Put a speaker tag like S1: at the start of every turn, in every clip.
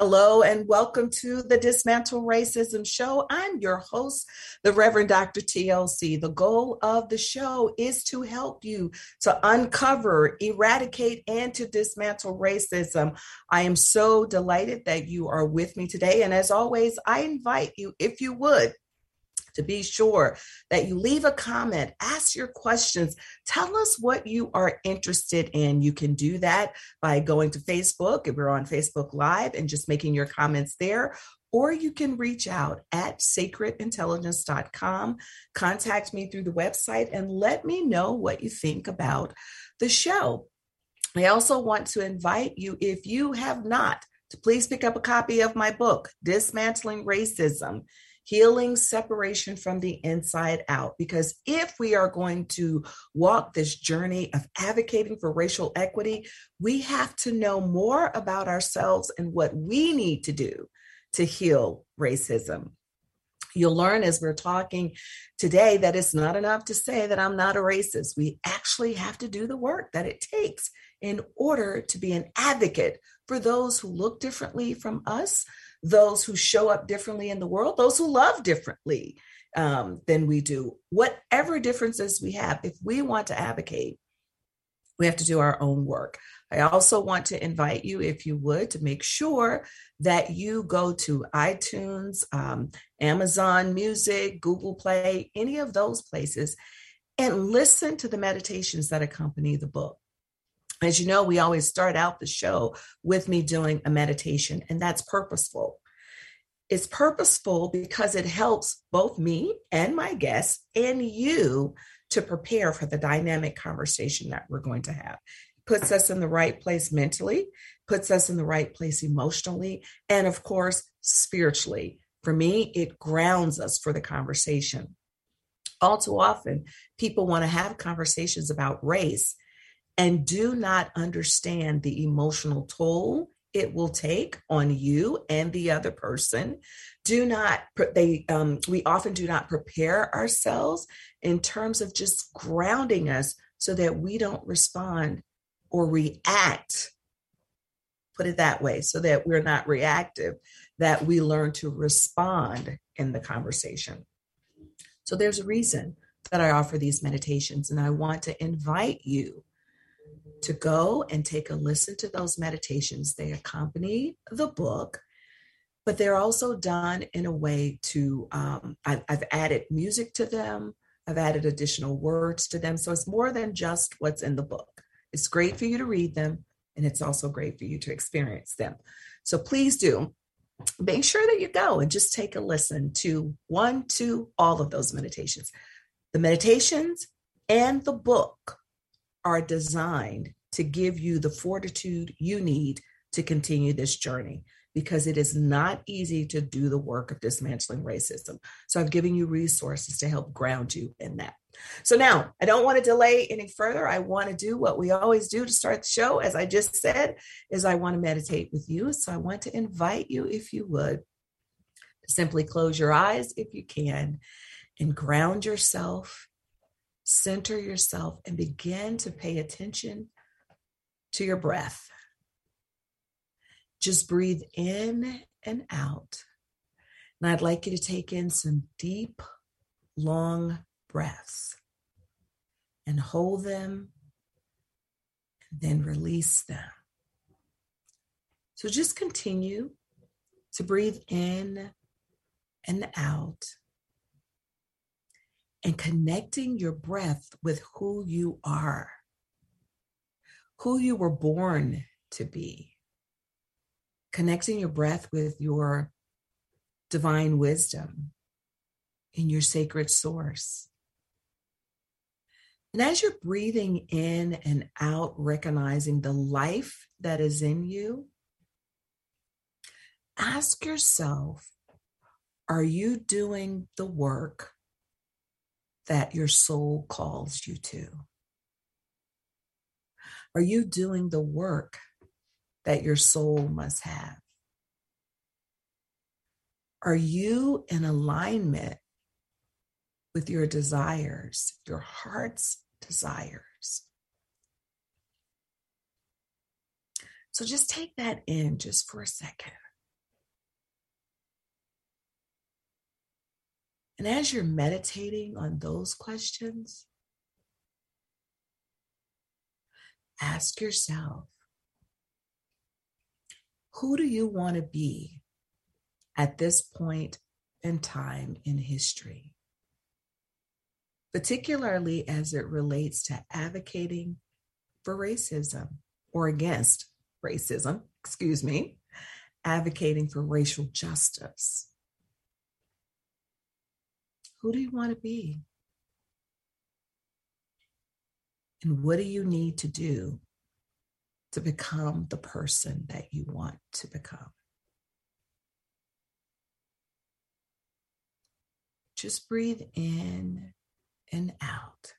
S1: Hello and welcome to the Dismantle Racism Show. I'm your host, the Reverend Dr. TLC. The goal of the show is to help you to uncover, eradicate, and to dismantle racism. I am so delighted that you are with me today. And as always, I invite you, if you would, to be sure that you leave a comment, ask your questions, tell us what you are interested in. You can do that by going to Facebook, if we're on Facebook Live, and just making your comments there. Or you can reach out at sacredintelligence.com, contact me through the website, and let me know what you think about the show. I also want to invite you, if you have not, to please pick up a copy of my book, Dismantling Racism healing separation from the inside out. Because if we are going to walk this journey of advocating for racial equity, we have to know more about ourselves and what we need to do to heal racism. You'll learn as we're talking today that it's not enough to say that I'm not a racist. We actually have to do the work that it takes in order to be an advocate for those who look differently from us, those who show up differently in the world, those who love differently um, than we do. Whatever differences we have, if we want to advocate, we have to do our own work. I also want to invite you, if you would, to make sure that you go to iTunes, um, Amazon Music, Google Play, any of those places, and listen to the meditations that accompany the book. As you know, we always start out the show with me doing a meditation, and that's purposeful. It's purposeful because it helps both me and my guests and you to prepare for the dynamic conversation that we're going to have. It puts us in the right place mentally, puts us in the right place emotionally, and of course, spiritually. For me, it grounds us for the conversation. All too often, people want to have conversations about race and do not understand the emotional toll it will take on you and the other person. Do not they um, we often do not prepare ourselves in terms of just grounding us so that we don't respond or react put it that way so that we're not reactive that we learn to respond in the conversation. So there's a reason that i offer these meditations and i want to invite you to go and take a listen to those meditations. They accompany the book, but they're also done in a way to, um, I, I've added music to them, I've added additional words to them. So it's more than just what's in the book. It's great for you to read them, and it's also great for you to experience them. So please do make sure that you go and just take a listen to one, two, all of those meditations. The meditations and the book are designed to give you the fortitude you need to continue this journey because it is not easy to do the work of dismantling racism. So I've given you resources to help ground you in that. So now I don't want to delay any further. I want to do what we always do to start the show. As I just said, is I want to meditate with you. So I want to invite you, if you would, to simply close your eyes if you can and ground yourself center yourself and begin to pay attention to your breath. Just breathe in and out. And I'd like you to take in some deep, long breaths and hold them and then release them. So just continue to breathe in and out and connecting your breath with who you are, who you were born to be, connecting your breath with your divine wisdom in your sacred source. And as you're breathing in and out, recognizing the life that is in you, ask yourself are you doing the work that your soul calls you to? Are you doing the work that your soul must have? Are you in alignment with your desires, your heart's desires? So just take that in just for a second. And as you're meditating on those questions, ask yourself who do you want to be at this point in time in history? Particularly as it relates to advocating for racism or against racism, excuse me, advocating for racial justice. Who do you want to be? And what do you need to do to become the person that you want to become? Just breathe in and out,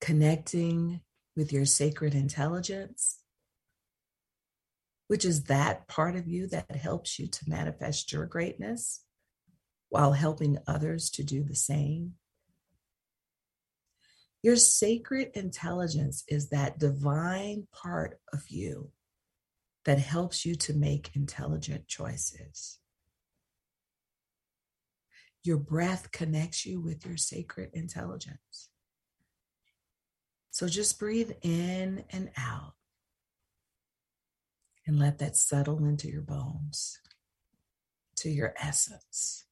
S1: connecting with your sacred intelligence, which is that part of you that helps you to manifest your greatness while helping others to do the same. Your sacred intelligence is that divine part of you that helps you to make intelligent choices. Your breath connects you with your sacred intelligence. So just breathe in and out and let that settle into your bones, to your essence.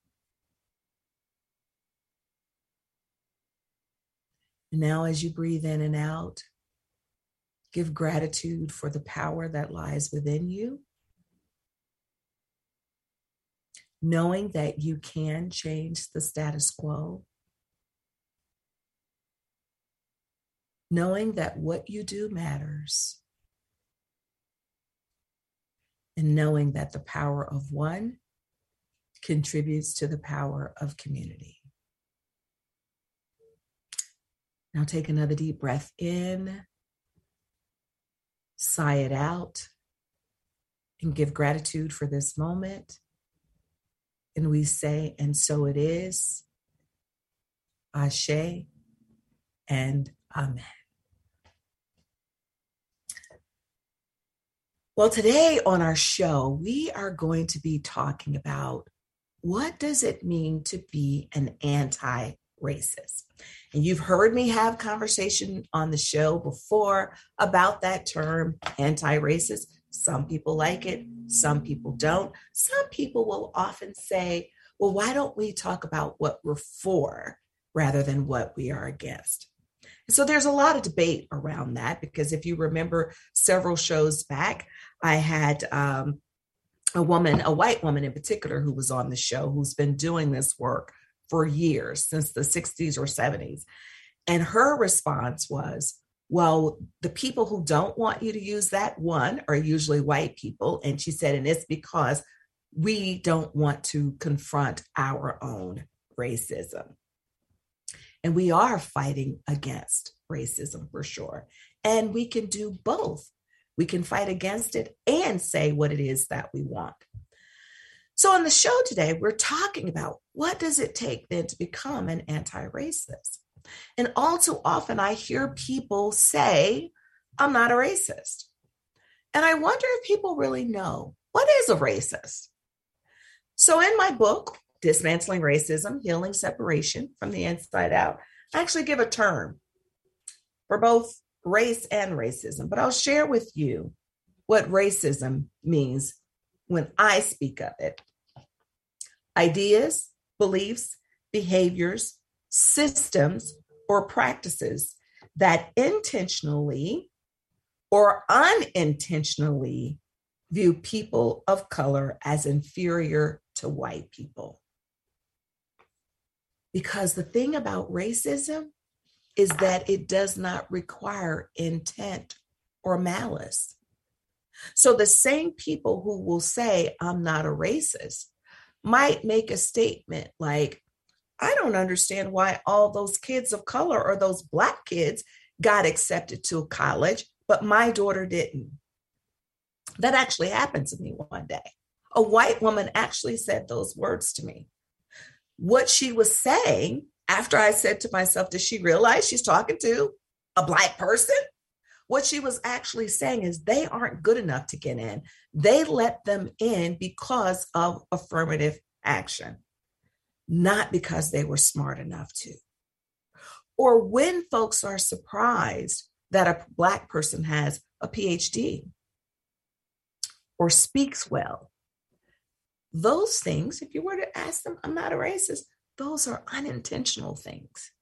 S1: Now, as you breathe in and out, give gratitude for the power that lies within you. Knowing that you can change the status quo. Knowing that what you do matters. And knowing that the power of one contributes to the power of community. Now take another deep breath in, sigh it out, and give gratitude for this moment. And we say, and so it is, Ashe, and Amen. Well, today on our show, we are going to be talking about what does it mean to be an anti racist. And you've heard me have conversation on the show before about that term anti-racist. Some people like it, some people don't. Some people will often say, well, why don't we talk about what we're for rather than what we are against? So there's a lot of debate around that because if you remember several shows back, I had um, a woman, a white woman in particular, who was on the show who's been doing this work for years, since the 60s or 70s. And her response was, well, the people who don't want you to use that one are usually white people. And she said, and it's because we don't want to confront our own racism. And we are fighting against racism for sure. And we can do both. We can fight against it and say what it is that we want. So on the show today, we're talking about what does it take then to become an anti-racist? And all too often I hear people say, I'm not a racist. And I wonder if people really know what is a racist. So in my book, Dismantling Racism, Healing Separation from the Inside Out, I actually give a term for both race and racism, but I'll share with you what racism means when I speak of it ideas, beliefs, behaviors, systems, or practices that intentionally or unintentionally view people of color as inferior to white people. Because the thing about racism is that it does not require intent or malice. So the same people who will say, I'm not a racist, might make a statement like, I don't understand why all those kids of color or those Black kids got accepted to college, but my daughter didn't. That actually happened to me one day. A white woman actually said those words to me. What she was saying after I said to myself, Does she realize she's talking to a Black person? What she was actually saying is they aren't good enough to get in. They let them in because of affirmative action. not because they were smart enough to. Or when folks are surprised that a Black person has a PhD or speaks well. Those things, if you were to ask them, I'm not a racist, those are unintentional things.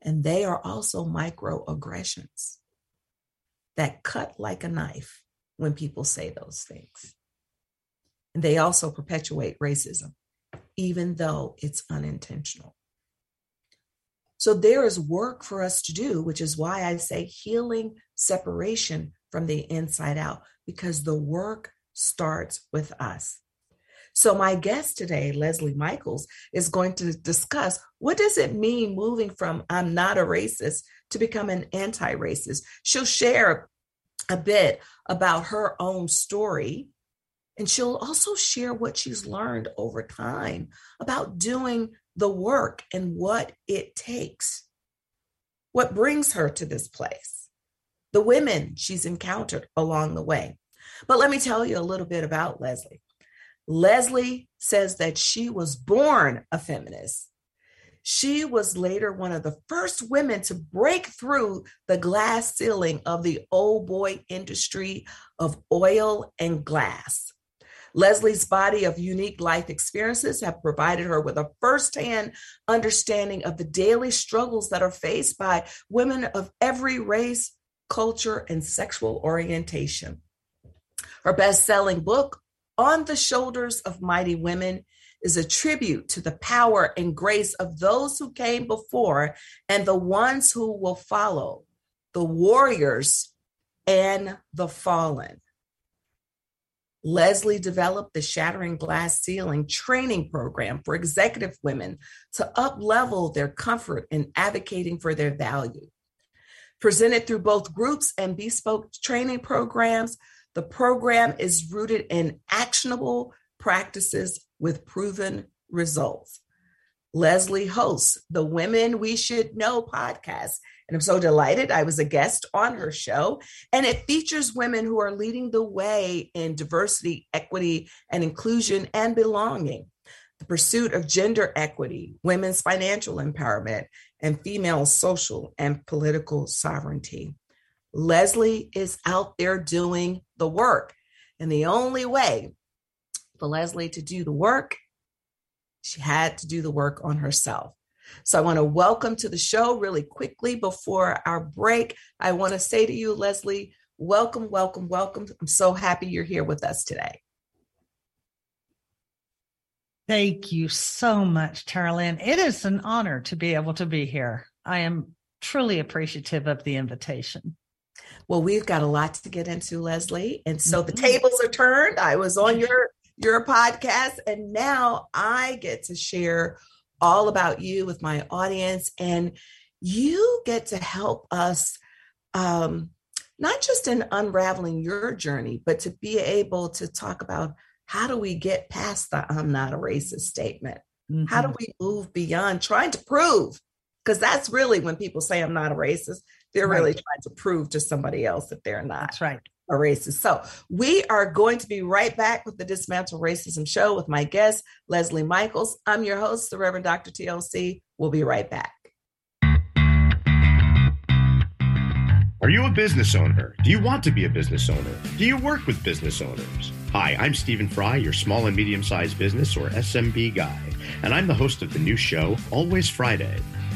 S1: And they are also microaggressions that cut like a knife when people say those things. And they also perpetuate racism, even though it's unintentional. So there is work for us to do, which is why I say healing separation from the inside out, because the work starts with us. So my guest today, Lesley Michaels, is going to discuss what does it mean moving from I'm not a racist to become an anti-racist. She'll share a bit about her own story and she'll also share what she's learned over time about doing the work and what it takes. What brings her to this place, the women she's encountered along the way. But let me tell you a little bit about Lesley. Lesley says that she was born a feminist. She was later one of the first women to break through the glass ceiling of the old boy industry of oil and glass. Lesley's body of unique life experiences have provided her with a firsthand understanding of the daily struggles that are faced by women of every race, culture, and sexual orientation. Her best selling book, On the Shoulders of Mighty Women, is a tribute to the power and grace of those who came before and the ones who will follow, the warriors and the fallen. Lesley developed the Shattering Glass Ceiling training program for executive women to uplevel their comfort in advocating for their value. Presented through both groups and bespoke training programs, the program is rooted in actionable practices with proven results. Lesley hosts the Women We Should Know podcast. And I'm so delighted I was a guest on her show. And it features women who are leading the way in diversity, equity, and inclusion and belonging, the pursuit of gender equity, women's financial empowerment, and female social and political sovereignty. Lesley is out there doing the work. And the only way for Lesley to do the work she had to do the work on herself. So I want to welcome to the show really quickly before our break. I want to say to you, Lesley, welcome, welcome, welcome. I'm so happy you're here with us today.
S2: Thank you so much, Carolyn. It is an honor to be able to be here. I am truly appreciative of the invitation.
S1: Well, we've got a lot to get into, Lesley. And so mm-hmm. the tables are turned. I was on your your podcast. And now I get to share all about you with my audience. And you get to help us, um, not just in unraveling your journey, but to be able to talk about how do we get past the I'm not a racist statement? Mm-hmm. How do mm-hmm. we move beyond trying to prove? Because that's really when people say I'm not a racist, they're right. really trying to prove to somebody else that they're not.
S2: That's right
S1: a racist. So we are going to be right back with the Dismantle Racism Show with my guest, Lesley Michaels. I'm your host, the Reverend Dr. TLC. We'll be right back.
S3: Are you a business owner? Do you want to be a business owner? Do you work with business owners? Hi, I'm Stephen Fry, your small and medium sized business or SMB guy, and I'm the host of the new show, Always Friday.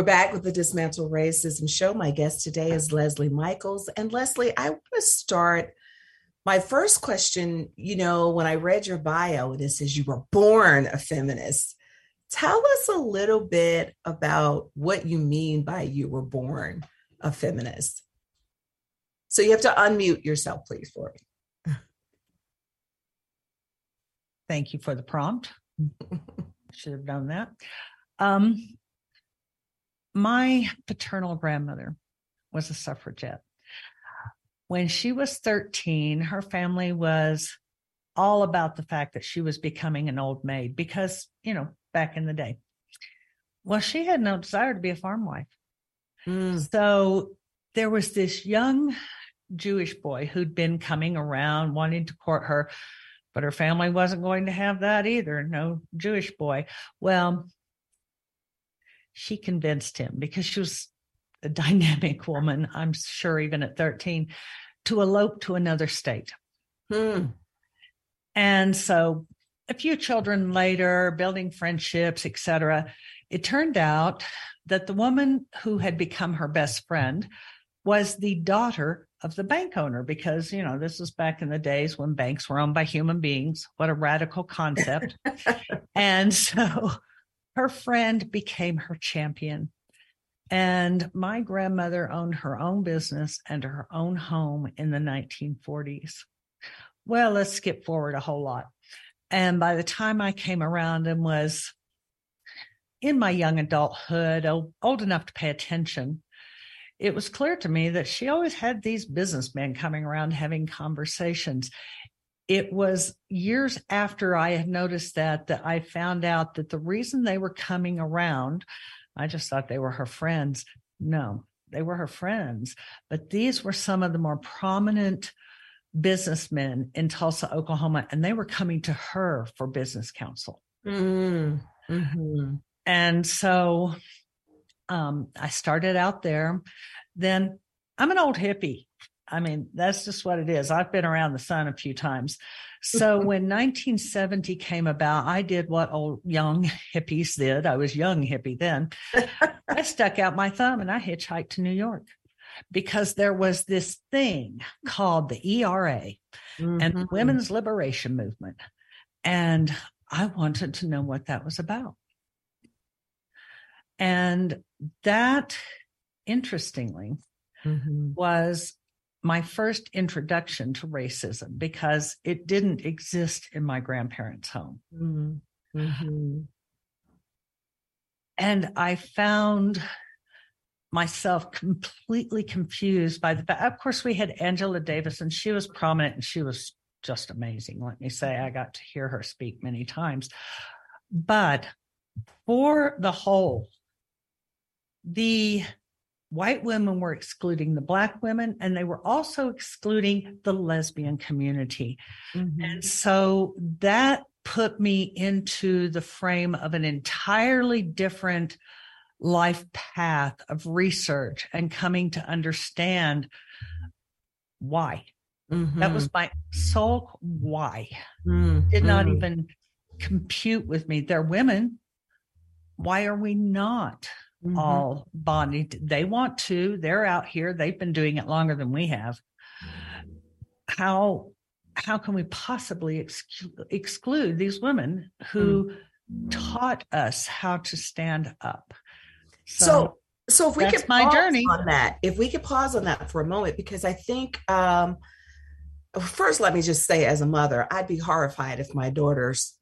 S1: We're back with the Dismantle Racism Show. My guest today is Lesley Michaels. And Lesley, I want to start. My first question, you know, when I read your bio, it says you were born a feminist. Tell us a little bit about what you mean by you were born a feminist. So you have to unmute yourself, please, for me.
S2: Thank you for the prompt. Should have done that. Um, my paternal grandmother was a suffragette. When she was 13, her family was all about the fact that she was becoming an old maid because, you know, back in the day. Well, she had no desire to be a farm wife. Mm. So there was this young Jewish boy who'd been coming around wanting to court her, but her family wasn't going to have that either. No Jewish boy. Well, she convinced him because she was a dynamic woman, I'm sure, even at 13, to elope to another state. Hmm. And so a few children later, building friendships, etc., it turned out that the woman who had become her best friend was the daughter of the bank owner because you know this was back in the days when banks were owned by human beings what a radical concept and so her friend became her champion. And my grandmother owned her own business and her own home in the 1940s. Well, let's skip forward a whole lot. And by the time I came around and was in my young adulthood, old enough to pay attention, it was clear to me that she always had these businessmen coming around having conversations it was years after I had noticed that that I found out that the reason they were coming around, I just thought they were her friends. No, they were her friends, but these were some of the more prominent businessmen in Tulsa, Oklahoma, and they were coming to her for business counsel. Mm-hmm. mm-hmm. And so um, I started out there. Then I'm an old hippie. I mean, that's just what it is. I've been around the sun a few times. So when 1970 came about, I did what old young hippies did. I was young hippie then. I stuck out my thumb and I hitchhiked to New York because there was this thing called the ERA mm-hmm. and the mm-hmm. Women's Liberation Movement. And I wanted to know what that was about. And that, interestingly, mm-hmm. was my first introduction to racism because it didn't exist in my grandparents' home. Mm-hmm. mm-hmm. And I found myself completely confused by the fact. Of course, we had Angela Davis, and she was prominent and she was just amazing. Let me say, I got to hear her speak many times. But for the whole, the white women were excluding the black women and they were also excluding the lesbian community. Mm-hmm. And so that put me into the frame of an entirely different life path of research and coming to understand why. Mm-hmm. That was my sole why. Mm-hmm. Did not even compute with me. They're women. Why are we not? Mm-hmm. all bonding. They want to, they're out here, they've been doing it longer than we have. How how can we possibly exclu- exclude these women who mm. taught us how to stand up?
S1: So, so, so if we could my journey on that, if we could pause on that for a moment, because I think, um, first, let me just say, as a mother, I'd be horrified if my daughters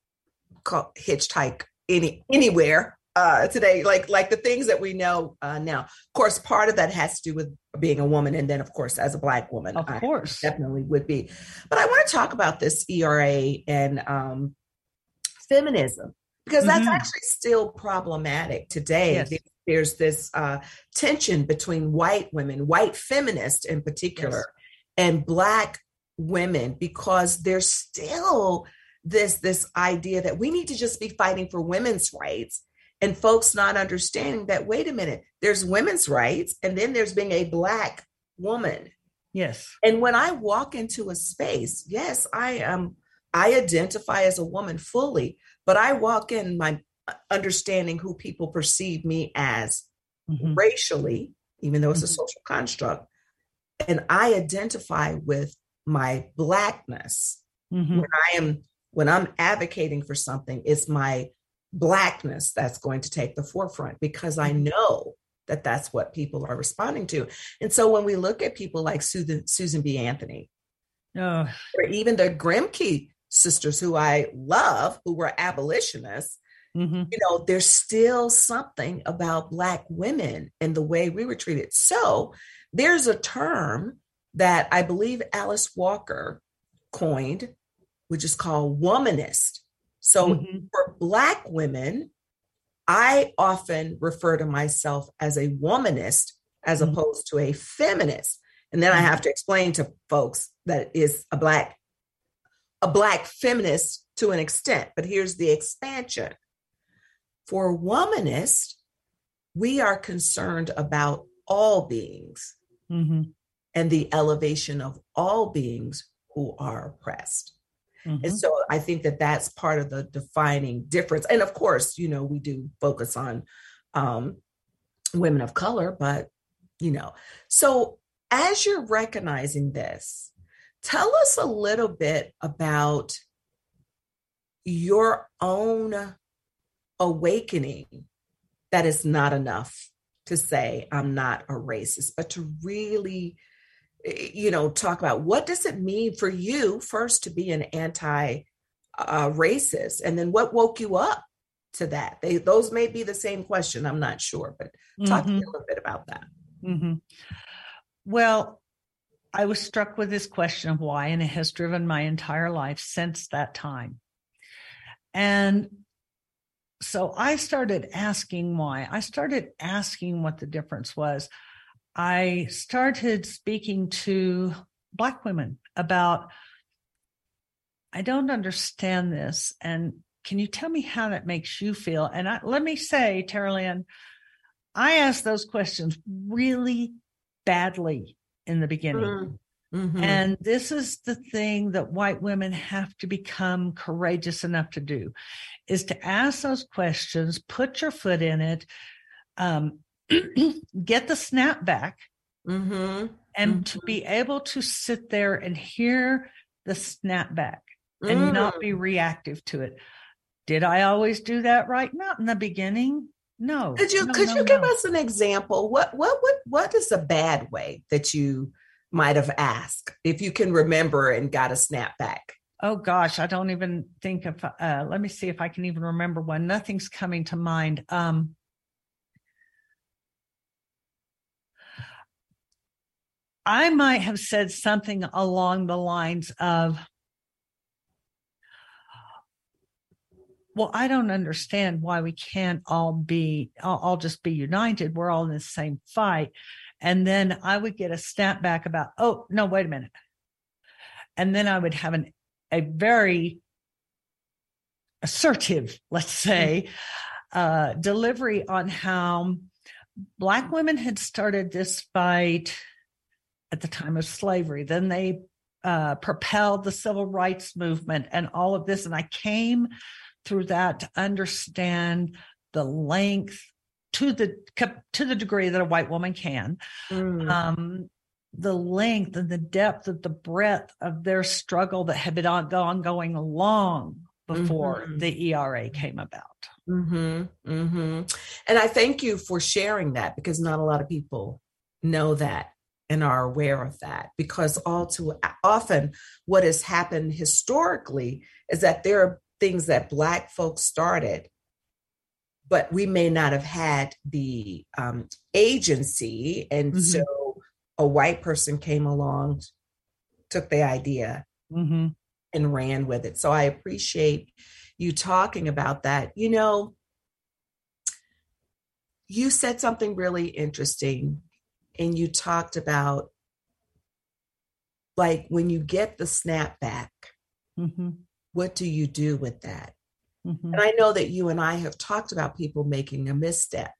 S1: hitchhike any anywhere uh, today, like like the things that we know uh, now. Of course, part of that has to do with being a woman, and then of course, as a black woman,
S2: of course,
S1: I definitely would be. But I want to talk about this ERA and um, feminism because that's mm-hmm. actually still problematic today. Yes. There's this uh, tension between white women, white feminists in particular, yes. and black women because there's still this this idea that we need to just be fighting for women's rights and folks not understanding that wait a minute there's women's rights and then there's being a black woman
S2: yes
S1: and when i walk into a space yes i am i identify as a woman fully but i walk in my understanding who people perceive me as mm-hmm. racially even though it's mm-hmm. a social construct and i identify with my blackness mm-hmm. when i am when i'm advocating for something it's my blackness that's going to take the forefront because I mm-hmm. know that that's what people are responding to. And so when we look at people like Susan, Susan B. Anthony, oh. or even the Grimke sisters who I love, who were abolitionists, mm-hmm. you know, there's still something about Black women and the way we were treated. So there's a term that I believe Alice Walker coined, which is called womanist. So mm-hmm. for Black women, I often refer to myself as a womanist as mm-hmm. opposed to a feminist. And then I mm-hmm. have to explain to folks that is a black a black feminist to an extent, but here's the expansion. For womanist, we are concerned about all beings mm-hmm. and the elevation of all beings who are oppressed. Mm-hmm. And so I think that that's part of the defining difference. And of course, you know, we do focus on um, women of color, but, you know, so as you're recognizing this, tell us a little bit about your own awakening that is not enough to say i'm not a racist but to really you know talk about what does it mean for you first to be an anti uh, racist and then what woke you up to that they those may be the same question i'm not sure but talk mm-hmm. mm-hmm. a little bit about that
S2: mm-hmm. well i was struck with this question of why and it has driven my entire life since that time and so i started asking why i started asking what the difference was I started speaking to Black women about, I don't understand this. And can you tell me how that makes you feel? And I, let me say, Tara Lynn, I asked those questions really badly in the beginning. Mm-hmm. mm-hmm. And this is the thing that white women have to become courageous enough to do is to ask those questions, put your foot in it, um, get the snap back mm-hmm. and mm-hmm. to be able to sit there and hear the snap back mm. and not be mm. reactive to it. Did I always do that right? Not in the beginning. No.
S1: Could you
S2: no,
S1: could
S2: no,
S1: you give us an example? What what what what is a bad way that you might have asked if you can remember and got a snap back?
S2: Oh gosh, I don't even think of uh let me see if I can even remember one. Nothing's coming to mind. Um I might have said something along the lines of, well, I don't understand why we can't all be, all, just be united. We're all in the same fight. And then I would get a snap back about, oh, no, wait a minute. And then I would have an, a very assertive, let's say, uh, delivery on how Black women had started this fight at the time of slavery. Then they uh, propelled the civil rights movement and all of this. And I came through that to understand the length to the to the degree that a white woman can mm. um, the length and the depth of the breadth of their struggle that had been ongoing long before mm-hmm. the ERA came about.
S1: Mm-hmm, mm-hmm. And I thank you for sharing that because not a lot of people know that and are aware of that because all too often what has happened historically is that there are things that black folks started but we may not have had the um, agency and mm-hmm. so a white person came along took the idea mm-hmm. and ran with it so i appreciate you talking about that you know you said something really interesting and you talked about like when you get the snapback mm-hmm. what do you do with that mm-hmm. and i know that you and i have talked about people making a misstep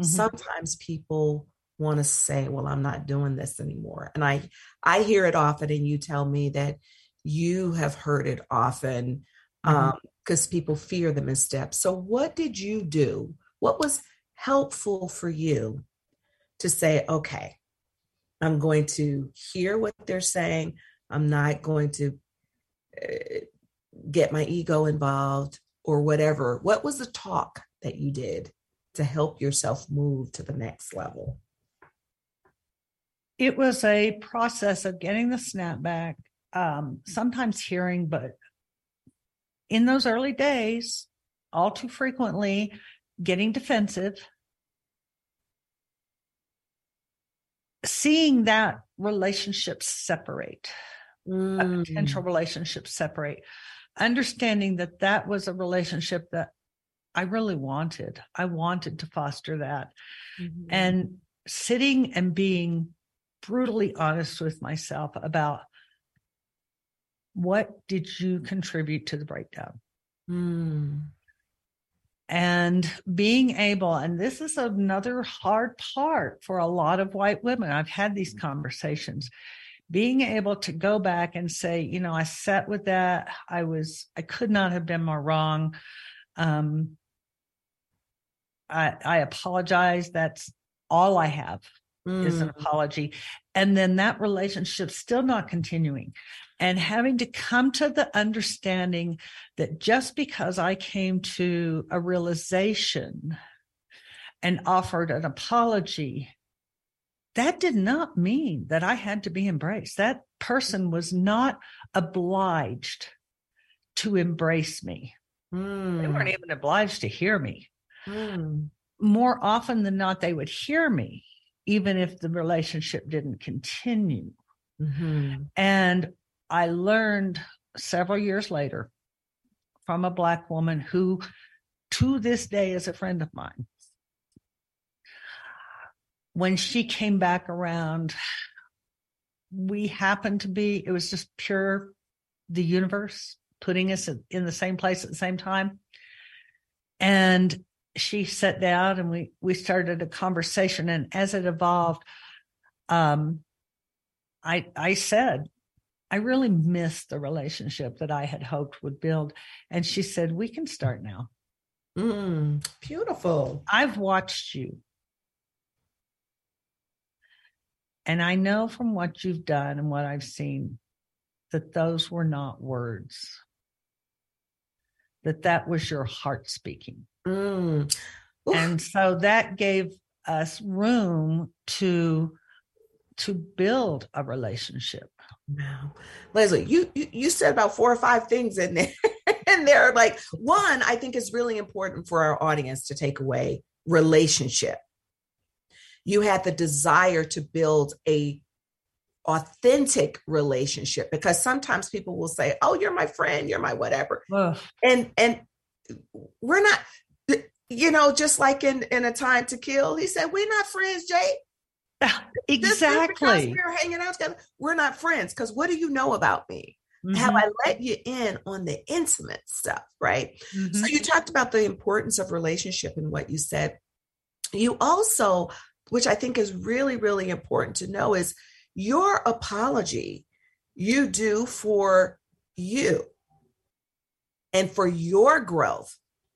S1: mm-hmm. sometimes people want to say well i'm not doing this anymore and i i hear it often and you tell me that you have heard it often because mm-hmm. um, people fear the misstep so what did you do what was helpful for you to say, okay, I'm going to hear what they're saying. I'm not going to uh, get my ego involved or whatever. What was the talk that you did to help yourself move to the next level?
S2: It was a process of getting the snapback, um, sometimes hearing, but in those early days, all too frequently, getting defensive, seeing that relationships separate, mm. a potential relationship separate, understanding that that was a relationship that I really wanted. I wanted to foster that. Mm-hmm. And sitting and being brutally honest with myself about what did you contribute to the breakdown? Mm and being able and this is another hard part for a lot of white women. I've had these conversations. Being able to go back and say you know i sat with that. I was i could not have been more wrong. Um i i apologize. That's all i have mm. is an mm. apology. And then that relationship still not continuing and having to come to the understanding that just because I came to a realization and offered an apology, that did not mean that I had to be embraced. That person was not obliged to embrace me. Mm. They weren't hmm. even obliged to hear me. Mm. More often than not, they would hear me, even if the relationship didn't continue. Mm-hmm. And I learned several years later from a Black woman who, to this day, is a friend of mine. When she came back around, we happened to be, it was just pure the universe putting us in the same place at the same time. And she sat down and we we started a conversation and as it evolved um i i said I really missed the relationship that I had hoped would build. And she said, We can start now.
S1: Mm, beautiful.
S2: I've watched you. And I know from what you've done and what I've seen that those were not words, that that was your heart speaking. Mm. And so that gave us room to to build a relationship
S1: Wow. Lesley, you, you, you said about four or five things in there. and they're like, one, I think is really important for our audience to take away relationship. You had the desire to build a authentic relationship because sometimes people will say, "Oh, you're my friend, you're my whatever." Ugh. And and we're not you know, just like in in a time to kill, he said, "We're not friends, Jay."
S2: exactly.
S1: we're hanging out together. We're not friends because what do you know about me? Mm-hmm. Have I let you in on the intimate stuff? Right. Mm-hmm. So you talked about the importance of relationship and what you said. You also, which I think is really, really important to know, is your apology you do for you and for your growth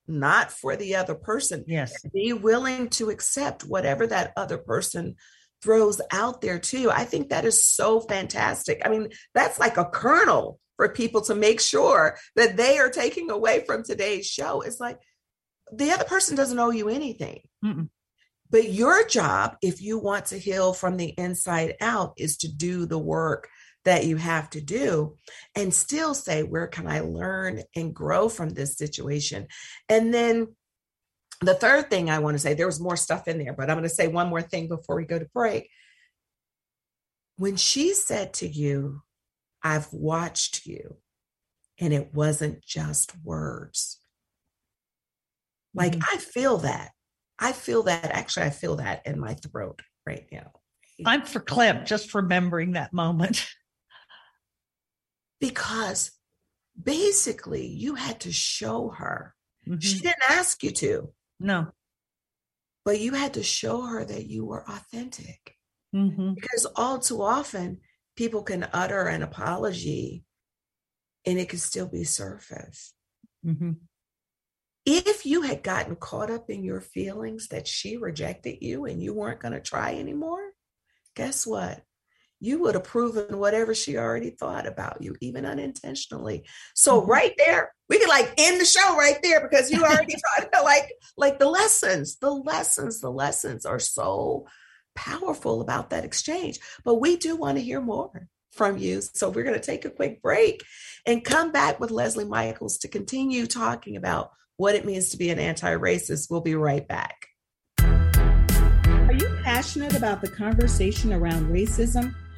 S1: not for the other person.
S2: Yes.
S1: Be willing to accept whatever that other person throws out there too. I think that is so fantastic. I mean, that's like a kernel for people to make sure that they are taking away from today's show. It's like the other person doesn't owe you anything. Mm-mm. But your job, if you want to heal from the inside out, is to do the work that you have to do and still say, where can I learn and grow from this situation? And then the third thing I want to say, there was more stuff in there, but I'm going to say one more thing before we go to break. When she said to you, I've watched you, and it wasn't just words. Like, mm-hmm. I feel that. I feel that. Actually, I feel that in my throat right now.
S2: I'm for Clem, just remembering that moment.
S1: because basically, you had to show her. Mm-hmm. She didn't ask you to.
S2: No.
S1: But you had to show her that you were authentic. Mm-hmm. Because all too often, people can utter an apology and it can still be surface. Mm-hmm. If you had gotten caught up in your feelings that she rejected you and you weren't going to try anymore, guess what? You would have proven whatever she already thought about you, even unintentionally. So mm-hmm. right there, we can like end the show right there because you already taught like like the lessons, the lessons, the lessons are so powerful about that exchange. But we do want to hear more from you. So we're going to take a quick break and come back with Lesley Michaels to continue talking about what it means to be an anti-racist. We'll be right back. Are you passionate about the conversation around racism?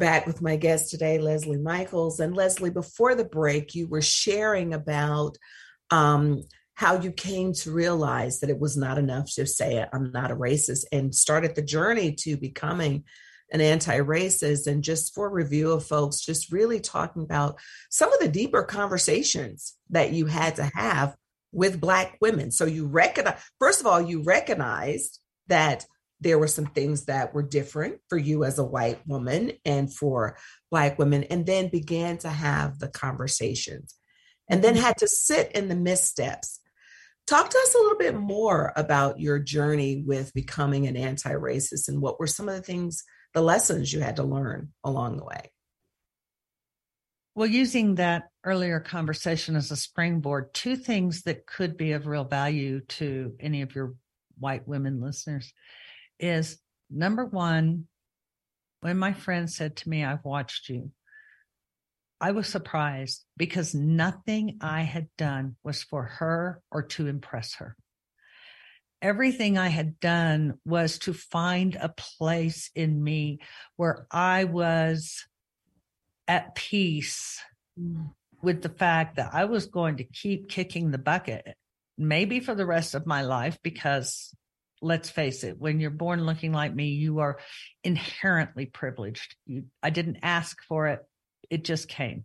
S1: Back with my guest today, Lesley Michaels. And Lesley, before the break, you were sharing about um, how you came to realize that it was not enough to say, I'm not a racist, and started the journey to becoming an anti racist. And just for review of folks, just really talking about some of the deeper conversations that you had to have with Black women. So you recognize, first of all, you recognized that there were some things that were different for you as a white woman and for black women and then began to have the conversations and then had to sit in the missteps. Talk to us a little bit more about your journey with becoming an anti-racist and what were some of the things the lessons you had to learn along the way?
S2: Well using that earlier conversation as a springboard two things that could be of real value to any of your white women listeners is number one, when my friend said to me, I've watched you, I was surprised because nothing I had done was for her or to impress her. Everything I had done was to find a place in me where I was at peace with the fact that I was going to keep kicking the bucket, maybe for the rest of my life, because let's face it, when you're born looking like me, you are inherently privileged. You, I didn't ask for it, it just came.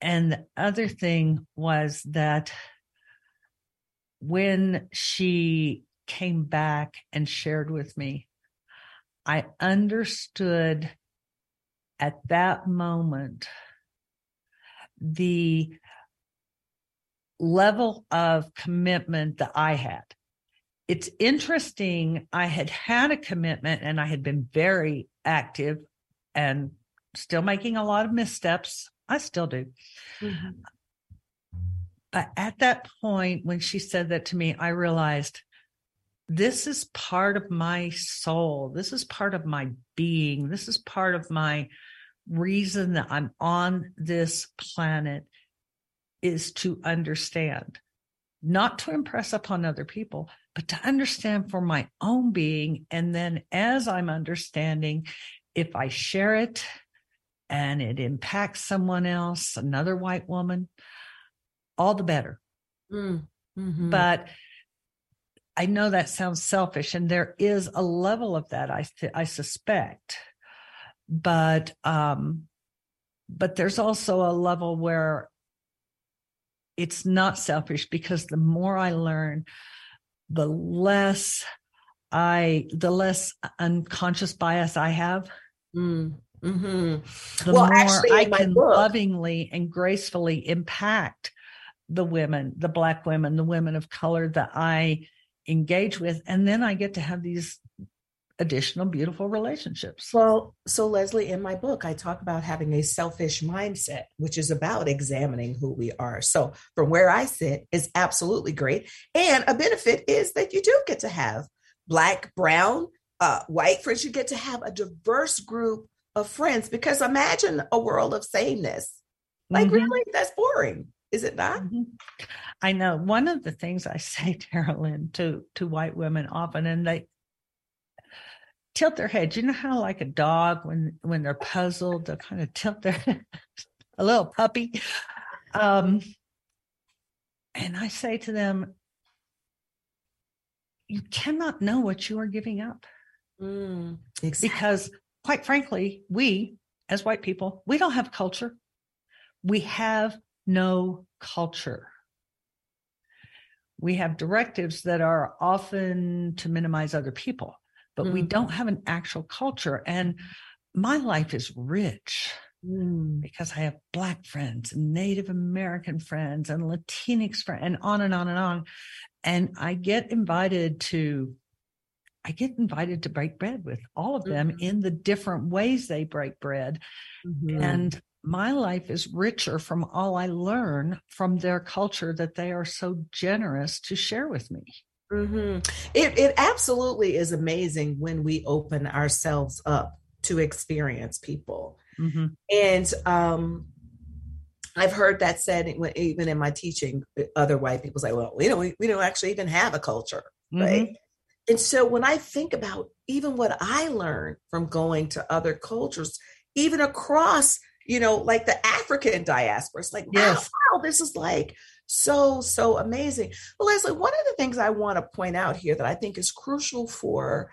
S2: And the other thing was that when she came back and shared with me, I understood at that moment the level of commitment that I had. It's interesting. I had had a commitment and I had been very active and still making a lot of missteps. I still do. Mm-hmm. But at that point, when she said that to me, I realized this is part of my soul. This is part of my being. This is part of my reason that I'm on this planet is to understand, not to impress upon other people, but to understand for my own being. And then as I'm understanding, if I share it and it impacts someone else, another white woman, all the better. Mm, mm-hmm. But I know that sounds selfish, and there is a level of that I I suspect, but um, but there's also a level where it's not selfish because the more I learn, the less I the less unconscious bias I have. Mm, mm-hmm. The well, more actually, I can book, lovingly and gracefully impact the women, the black women, the women of color that I engage with and then i get to have these additional beautiful relationships
S1: well so lesley in my book i talk about having a selfish mindset which is about examining who we are so from where i sit is absolutely great and a benefit is that you do get to have black brown uh, white friends you get to have a diverse group of friends because imagine a world of sameness like mm-hmm. really that's boring is it not? Mm-hmm.
S2: I know. One of the things I say, Carolyn, to to white women often, and they tilt their head. You know how like a dog when when they're puzzled, they'll kind of tilt their head, a little puppy. Um, and I say to them, you cannot know what you are giving up. Mm, exactly. Because quite frankly, we as white people, we don't have culture. We have no culture. We have directives that are often to minimize other people, but mm. we don't have an actual culture. And my life is rich mm. because I have Black friends, and Native American friends, and Latinx friends, and on and on and on. And I get invited to I get invited to break bread with all of them mm-hmm. in the different ways they break bread. Mm-hmm. And my life is richer from all I learn from their culture that they are so generous to share with me.
S1: Mm-hmm. It, it absolutely is amazing when we open ourselves up to experience people. Mm-hmm. And um, I've heard that said even in my teaching, other white people say, well, we don't, we don't actually even have a culture, mm-hmm. right? And so when I think about even what I learned from going to other cultures, even across you know, like the African diaspora. It's like, yes. wow, wow, this is like so, so amazing. But Lesley, one of the things I want to point out here that I think is crucial for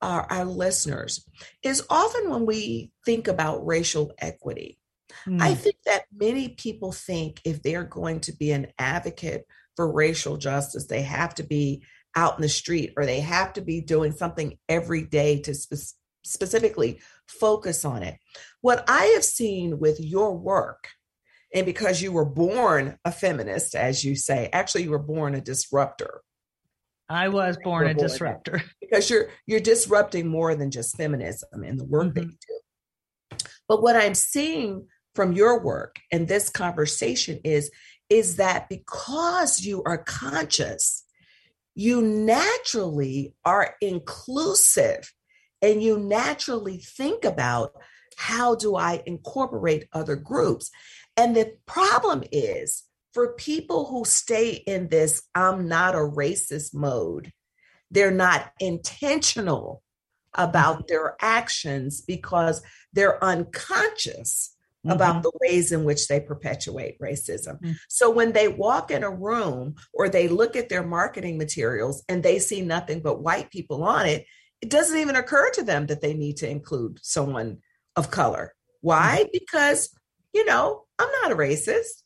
S1: our, our listeners is often when we think about racial equity, mm. I think that many people think if they're going to be an advocate for racial justice, they have to be out in the street or they have to be doing something every day to spe- specifically focus on it. What I have seen with your work, and because you were born a feminist, as you say, actually you were born a disruptor.
S2: I was born a born disruptor
S1: because you're you're disrupting more than just feminism in the work mm-hmm. that you do. But what I'm seeing from your work and this conversation is is that because you are conscious, you naturally are inclusive and you naturally think about how do I incorporate other groups? And the problem is for people who stay in this I'm not a racist mode, they're not intentional about mm-hmm. their actions because they're unconscious about the ways in which they perpetuate racism.
S2: Mm.
S1: So when they walk in a room or they look at their marketing materials and they see nothing but white people on it, it doesn't even occur to them that they need to include someone of color. Why? Because, you know, I'm not a racist,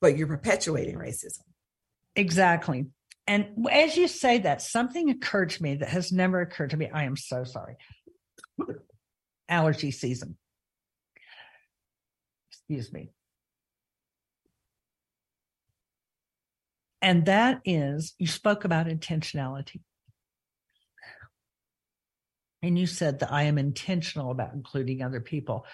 S1: but you're perpetuating racism.
S2: Exactly. And as you say that, something occurred to me that has never occurred to me. I am so sorry. Allergy season. Excuse me. And that is, you spoke about intentionality. And you said that I am intentional about including other people.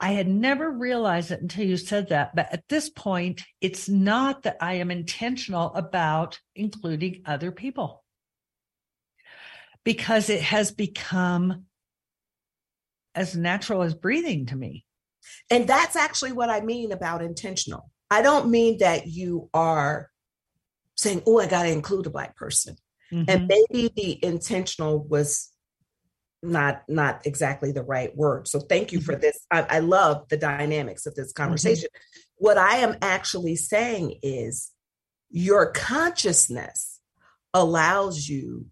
S2: I had never realized it until you said that. But at this point, it's not that I am intentional about including other people because it has become as natural as breathing to me.
S1: And that's actually what I mean about intentional. I don't mean that you are saying, oh, I got to include a Black person.
S2: Mhm.
S1: And maybe the intentional was not not exactly the right word. So thank you for mm-hmm. this. I, I love the dynamics of this mm-hmm. conversation. What i am actually saying is your consciousness allows you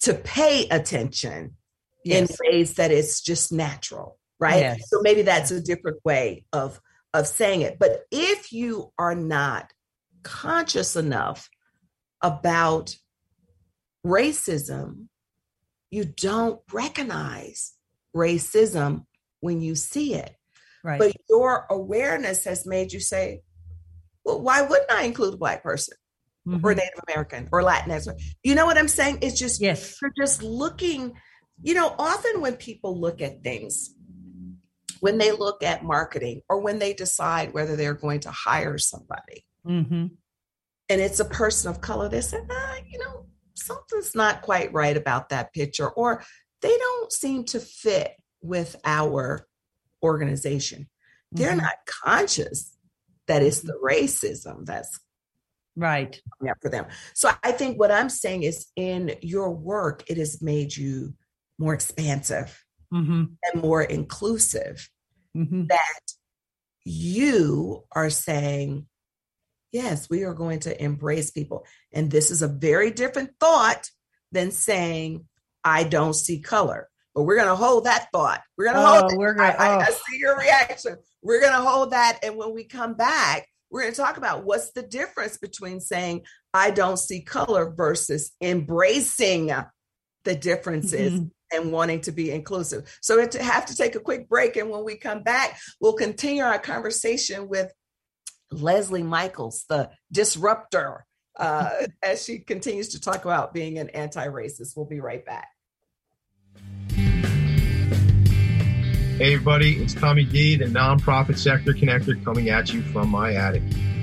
S1: to pay attention in ways that it's just natural right?
S2: Yes.
S1: so maybe that's a different way of of saying it. But if you are not conscious enough about racism you don't recognize racism when you see it
S2: Right.
S1: but your awareness has made you say well why wouldn't i include a black person or
S2: Mhm.
S1: native american or latinx you know what i'm saying it's just
S2: Yes.
S1: you're just looking you know often when people look at things when they look at marketing or when they decide whether they're going to hire somebody
S2: hmm
S1: and it's a person of color they say ah, you know something's not quite right about that picture or they don't seem to fit with our organization. They're
S2: Mhm.
S1: not conscious that it's the racism that's
S2: Right.
S1: up for them. So i think what i'm saying is in your work it has made you more expansive
S2: hmm
S1: and more inclusive
S2: hmm
S1: that you are saying, yes, we are going to embrace people. And this is a very different thought than saying, I don't see color. But we're going to hold that thought. We're going to hold
S2: Oh,
S1: it.
S2: we're
S1: I,
S2: gonna.
S1: I- I
S2: oh.
S1: see your reaction. We're going to hold that. And when we come back, we're going to talk about what's the difference between saying, I don't see color versus embracing the differences
S2: Mhm.
S1: and wanting to be inclusive. So we have to take a quick break. And when we come back, we'll continue our conversation with Lesley Michaels, the disruptor, uh, as she continues to talk about being an anti racist. We'll be right back.
S4: Hey, everybody, it's Tommy D, the nonprofit sector connector, coming at you from my attic.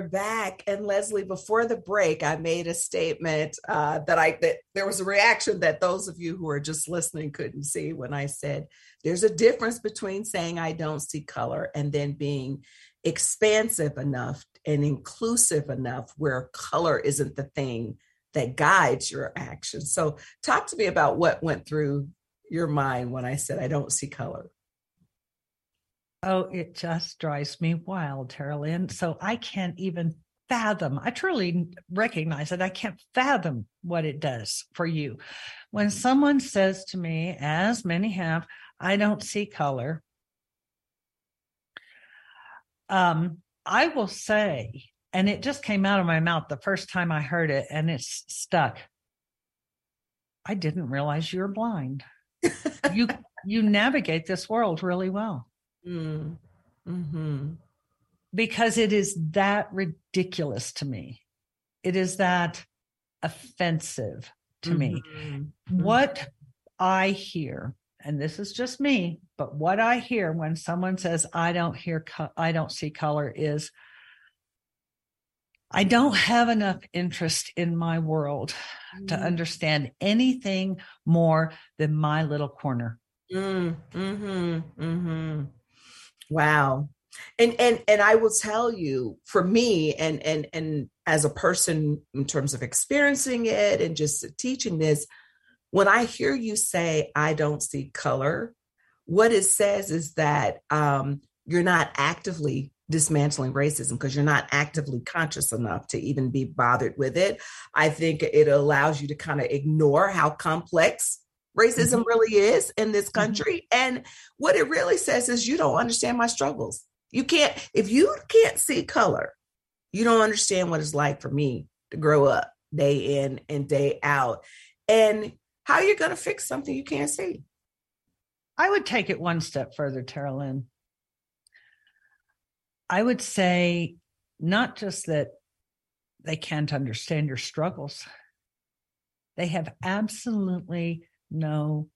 S1: We're back, and Lesley. Before the break, I made a statement uh, that I that there was a reaction that those of you who are just listening couldn't see when I said there's a difference between saying I don't see color and then being expansive enough and inclusive enough where color isn't the thing that guides your action. So, talk to me about what went through your mind when I said I don't see color.
S2: Oh, it just drives me wild, Tara Lynn. So I can't even fathom. I truly recognize that I can't fathom what it does for you. When someone says to me, as many have, I don't see color. Um, I will say, and it just came out of my mouth the first time I heard it, and it's stuck. I didn't realize you were blind. you you navigate this world really well. Mm. hmm Because it is that ridiculous to me. It is that offensive to mm-hmm. me. Mm-hmm. What I hear, and this is just me, but what I hear when someone says I don't hear, co- I don't see color is I don't have enough interest in my world mm. to understand anything more than my little corner. Mm,
S1: hmm hmm Wow. And and and I will tell you for me and and and as a person in terms of experiencing it and just teaching this when I hear you say I don't see color what it says is that um, you're not actively dismantling racism because you're not actively conscious enough to even be bothered with it. I think it allows you to kind of ignore how complex racism mm-hmm. really is in this mm-hmm. country. And what it really says is you don't understand my struggles. You can't, if you can't see color, you don't understand what it's like for me to grow up day in and day out. And how you're going to fix something you can't see.
S2: I would take it one step further, Tara Lynn. I would say not just that they can't understand your struggles, they have absolutely no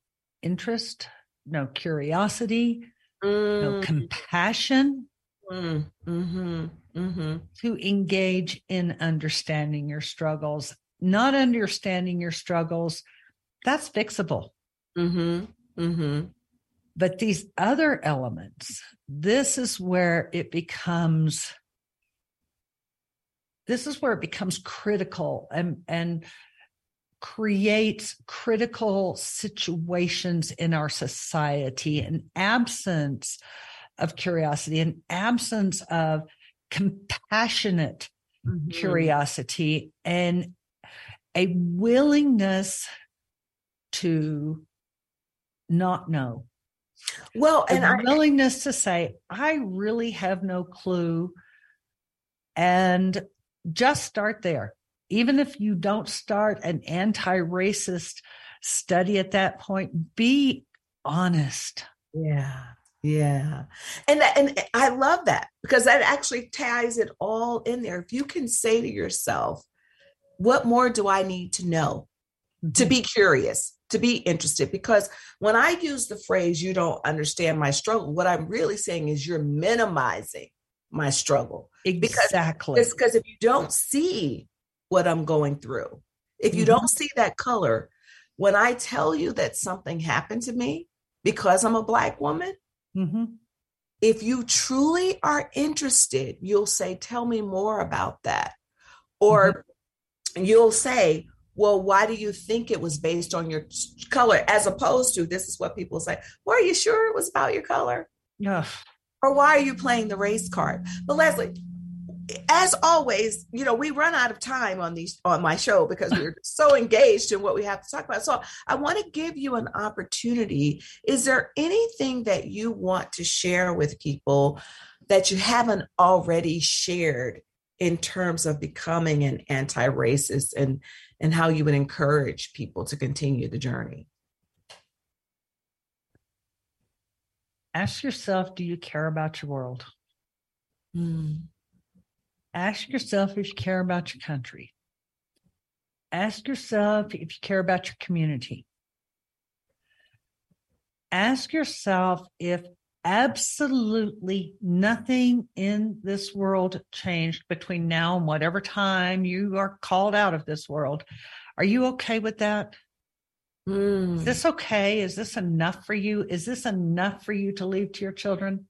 S2: interest, no curiosity, mm. no compassion mm. mm-hmm. Mm-hmm. to engage in understanding your struggles. Not understanding your struggles, that's fixable. Mm-hmm. mm-hmm. But these other elements, this is where it becomes this is where it becomes critical and and creates critical situations in our society, an absence of curiosity, an absence of compassionate mm-hmm. curiosity, and a willingness to not know.
S1: Well, and
S2: a willingness I, to say, I really have no clue. And just start there even if you don't start an anti racist study at that point, be honest.
S1: Yeah. Yeah. And and I love that because that actually ties it all in there. If you can say to yourself, what more do I need to know mm-hmm. to be curious, to be interested? Because when I use the phrase, you don't understand my struggle, what I'm really saying is you're minimizing my struggle.
S2: Exactly.
S1: Because, because if you don't see what I'm going through. If you mm-hmm. don't see that color, when I tell you that something happened to me because I'm a Black woman, mm-hmm. if you truly are interested, you'll say, Tell me more about that. Or mm-hmm. you'll say, Well, why do you think it was based on your color? As opposed to, this is what people say, are you sure it was about your color?
S2: Yeah.
S1: Or why are you playing the race card? But Lesley, as always, you know, we run out of time on these on my show because we're so engaged in what we have to talk about. So I want to give you an opportunity. Is there anything that you want to share with people that you haven't already shared in terms of becoming an anti-racist and and how you would encourage people to continue the journey?
S2: Ask yourself, do you care about your world? Mm. Ask yourself if you care about your country. Ask yourself if you care about your community. Ask yourself if absolutely nothing in this world changed between now and whatever time you are called out of this world. Are you okay with that?
S1: Mm.
S2: Is this okay? Is this enough for you? Is this enough for you to leave to your children?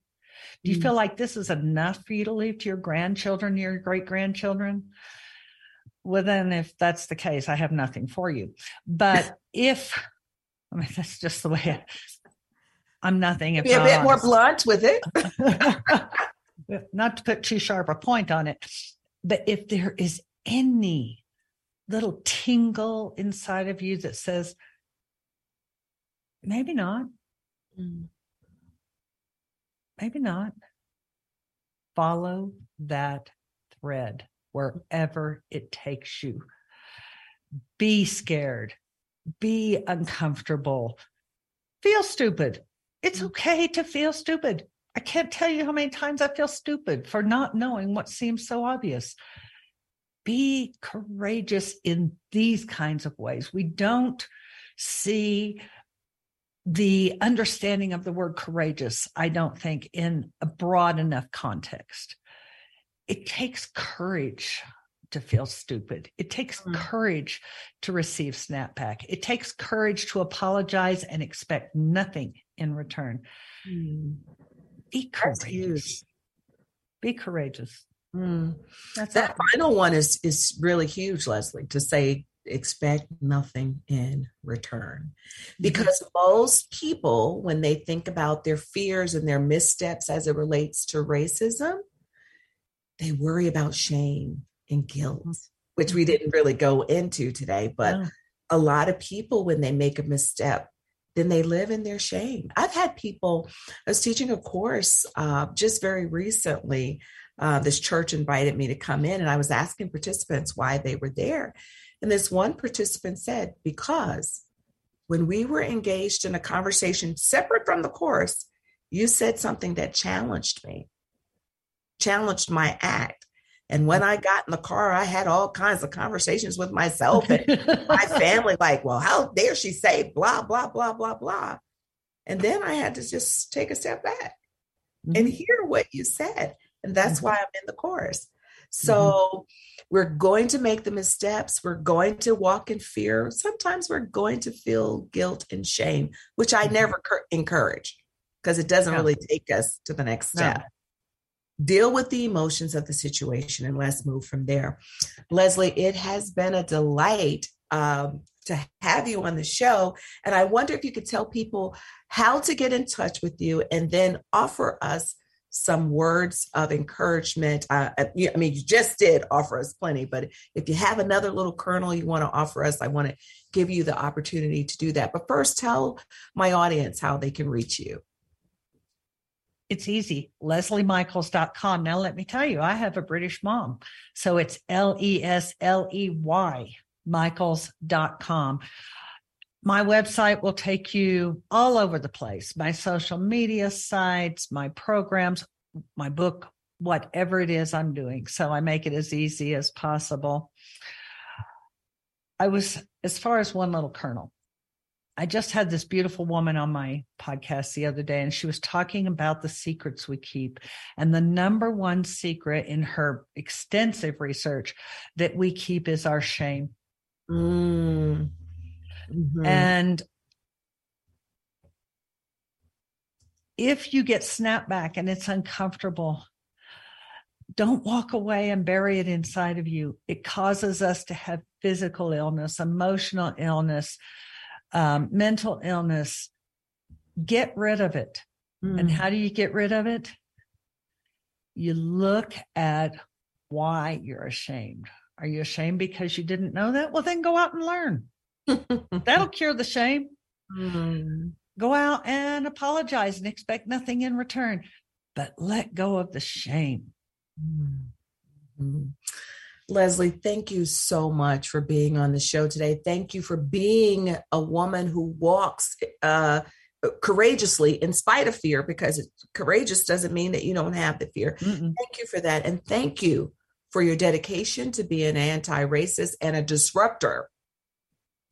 S2: Do you
S1: Mm.
S2: feel like this is enough for you to leave to your grandchildren, your great grandchildren? Well, then, if that's the case, I have nothing for you. But if, I mean, that's just the way I, I'm nothing. If
S1: Be a bit more blunt with it.
S2: not to put too sharp a point on it, but if there is any little tingle inside of you that says, maybe not,
S1: Mm.
S2: Maybe not, follow that thread wherever it takes you. Be scared, be uncomfortable, feel stupid. It's mm. okay to feel stupid. I can't tell you how many times I feel stupid for not knowing what seems so obvious. Be courageous in these kinds of ways. We don't see the understanding of the word courageous, I don't think, in a broad enough context. It takes courage to feel stupid. It takes
S1: Mm.
S2: courage to receive snapback. It takes courage to apologize and expect nothing in return.
S1: Mm.
S2: Be courageous. Be courageous.
S1: Mm.
S2: That's
S1: That
S2: it.
S1: final one is is really huge, Lesley, to say expect nothing in return. Because most people, when they think about their fears and their missteps as it relates to racism, they worry about shame and guilt, which we didn't really go into today. But
S2: No.
S1: a lot of people, when they make a misstep, then they live in their shame. I've had people, I was teaching a course uh, just very recently. Uh, this church invited me to come in, and I was asking participants why they were there. And this one participant said, Because when we were engaged in a conversation separate from the course, you said something that challenged me, challenged my act. And when I got in the car, I had all kinds of conversations with myself and my family, like, well, how dare she say blah, blah, blah, blah, blah. And then I had to just take a step back and mm-hmm. hear what you said. And that's mm-hmm. why I'm in the chorus. So we're going to make the missteps. We're going to walk in fear. Sometimes we're going to feel guilt and shame, which I never cur- encourage because it doesn't
S2: No.
S1: really take us to the next
S2: No.
S1: step. Deal with the emotions of the situation and let's move from there. Lesley, it has been a delight um, to have you on the show. And I wonder if you could tell people how to get in touch with you and then offer us some words of encouragement. Uh, uh, I mean, you just did offer us plenty, but if you have another little kernel you want to offer us, I want to give you the opportunity to do that. But first, tell my audience how they can reach you.
S2: It's easy. LesleyMichaels.com. Now, let me tell you, I have a British mom. So it's L E S L E Y Michaels.com. My website will take you all over the place my social media sites, my programs, my book, whatever it is I'm doing. So I make it as easy as possible. I was, as far as one little kernel, I just had this beautiful woman on my podcast the other day, and she was talking about the secrets we keep. And the number one secret in her extensive research that we keep is our shame.
S1: Mm. Mhm.
S2: And if you get snapped back and it's uncomfortable, don't walk away and bury it inside of you. It causes us to have physical illness, emotional illness, um, mental illness. Get rid of it. And
S1: Mm.
S2: how do you get rid of it? You look at why you're ashamed. Are you ashamed because you didn't know that? Well, then go out and learn. That'll cure the shame.
S1: Mm.
S2: Go out and apologize and expect nothing in return, but let go of the shame.
S1: Mhm. Lesley, thank you so much for being on the show today. Thank you for being a woman who walks uh, courageously in spite of fear, because courageous doesn't mean that you don't have the fear.
S2: Mm-mm.
S1: Thank you for that. And thank you for your dedication to be an anti racist and a disruptor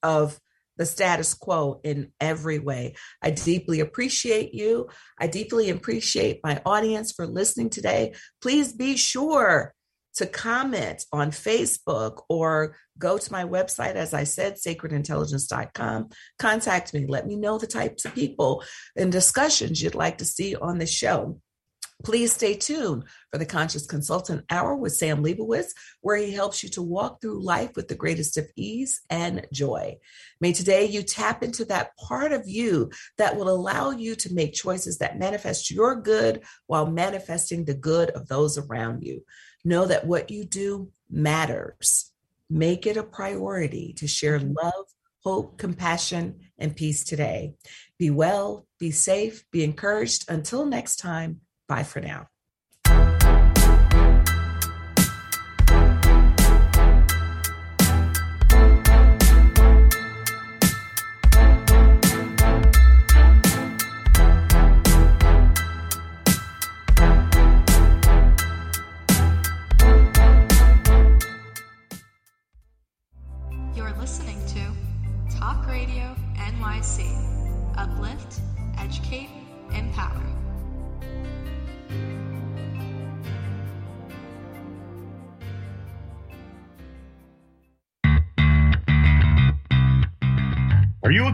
S1: of the status quo in every way. I deeply appreciate you. I deeply appreciate my audience for listening today. Please be sure to comment on Facebook or go to my website, as I said, sacredintelligence.com. Contact me. Let me know the types of people and discussions you'd like to see on the show. Please stay tuned for the Conscious Consultant Hour with Sam Leibowitz, where he helps you to walk through life with the greatest of ease and joy. May today you tap into that part of you that will allow you to make choices that manifest your good while manifesting the good of those around you. Know that what you do matters. Make it a priority to share love, hope, compassion, and peace today. Be well, be safe, be encouraged. Until next time, bye for now.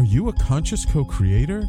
S5: Are you a conscious co creator?